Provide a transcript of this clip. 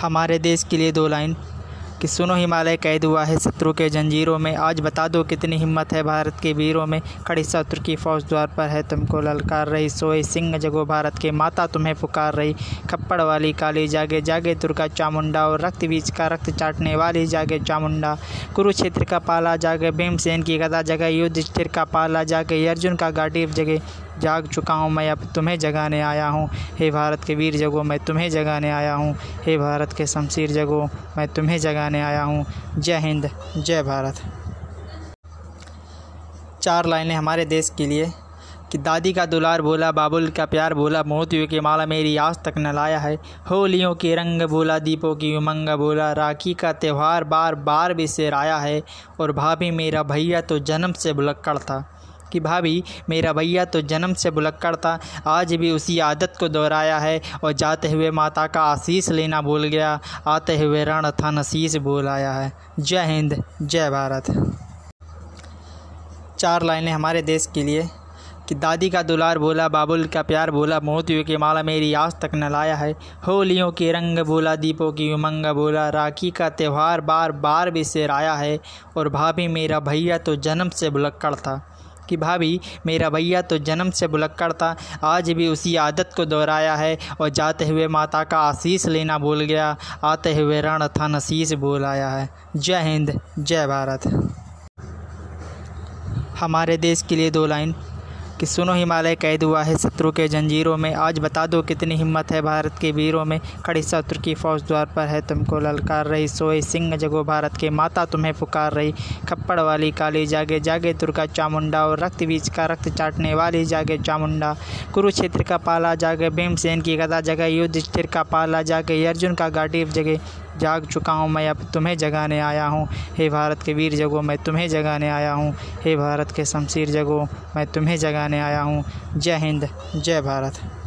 हमारे देश के लिए दो लाइन कि सुनो हिमालय कैद हुआ है शत्रु के जंजीरों में। आज बता दो कितनी हिम्मत है भारत के वीरों में। खड़ी शत्रु की फौज द्वार पर है, तुमको ललकार रही। सोए सिंह जगो भारत के माता, तुम्हें पुकार रही। खप्पड़ वाली काली जागे जागे दुर्गा चामुंडा। और रक्त बीज का रक्त चाटने वाली जागे चामुंडा। कुरुक्षेत्र का पाला जागे, भीमसेन की गदा जगह युद्ध स्थिर का पाला जागे, अर्जुन का गाड़ी जगह जाग चुका हूँ मैं, अब तुम्हें जगाने आया हूँ। हे भारत के वीर जगो, मैं तुम्हें जगाने आया हूँ। हे भारत के शमशीर जगो, मैं तुम्हें जगाने आया हूँ। जय हिंद, जय भारत। चार लाइनें हमारे देश के लिए। कि दादी का दुलार बोला, बाबुल का प्यार बोला, मोतियों की माला मेरी आज तक न लाया है। होलियों के रंग बोला, दीपों की उमंग बोला, राखी का त्यौहार बार बार भी सिर आया है। और भाभी मेरा भैया तो जन्म से बुलक्कड़ था। कि भाभी, मेरा भैया तो जन्म से बुलक्कड़ था, आज भी उसी आदत को दोहराया है और जाते हुए माता का आशीष लेना भूल गया, आते हुए रण था नशीस बोल आया है। जय हिंद, जय भारत। चार लाइनें हमारे देश के लिए, कि दादी का दुलार बोला बाबुल का प्यार बोला मोतियों की माला मेरी आज तक न लाया है। होलियों के रंग बोला दीपों की उमंग बोला राखी का त्यौहार बार बार भी सिर आया है, और भाभी मेरा भैया तो जन्म से बुलक्कड़ था। कि भाभी, मेरा भैया तो जन्म से बुलक्कड़ था, आज भी उसी आदत को दोहराया है और जाते हुए माता का आशीष लेना भूल गया, आते हुए रण था नशीस बोल आया है। जय हिंद, जय भारत। हमारे देश के लिए दो लाइन। कि सुनो हिमालय कैद हुआ है शत्रु के जंजीरों में। आज बता दो कितनी हिम्मत है भारत के वीरों में। खड़ी शत्रु की फौज द्वार पर है, तुमको ललकार रही। सोए सिंह जगो भारत के माता, तुम्हें पुकार रही। खप्पड़ वाली काली जागे जागे दुर्गा चामुंडा और रक्त बीज का रक्त चाटने वाली जागे चामुंडा। कुरुक्षेत्र का पाला जागे, भीमसेन की गदा जगह, युद्ध स्थिर का पाला जागे, अर्जुन का गाड़ी जगह जाग चुका हूँ मैं, अब तुम्हें जगाने आया हूँ। हे भारत के वीर जगो, मैं तुम्हें जगाने आया हूँ। हे भारत के शमशीर जगो, मैं तुम्हें जगाने आया हूँ। जय हिंद, जय भारत।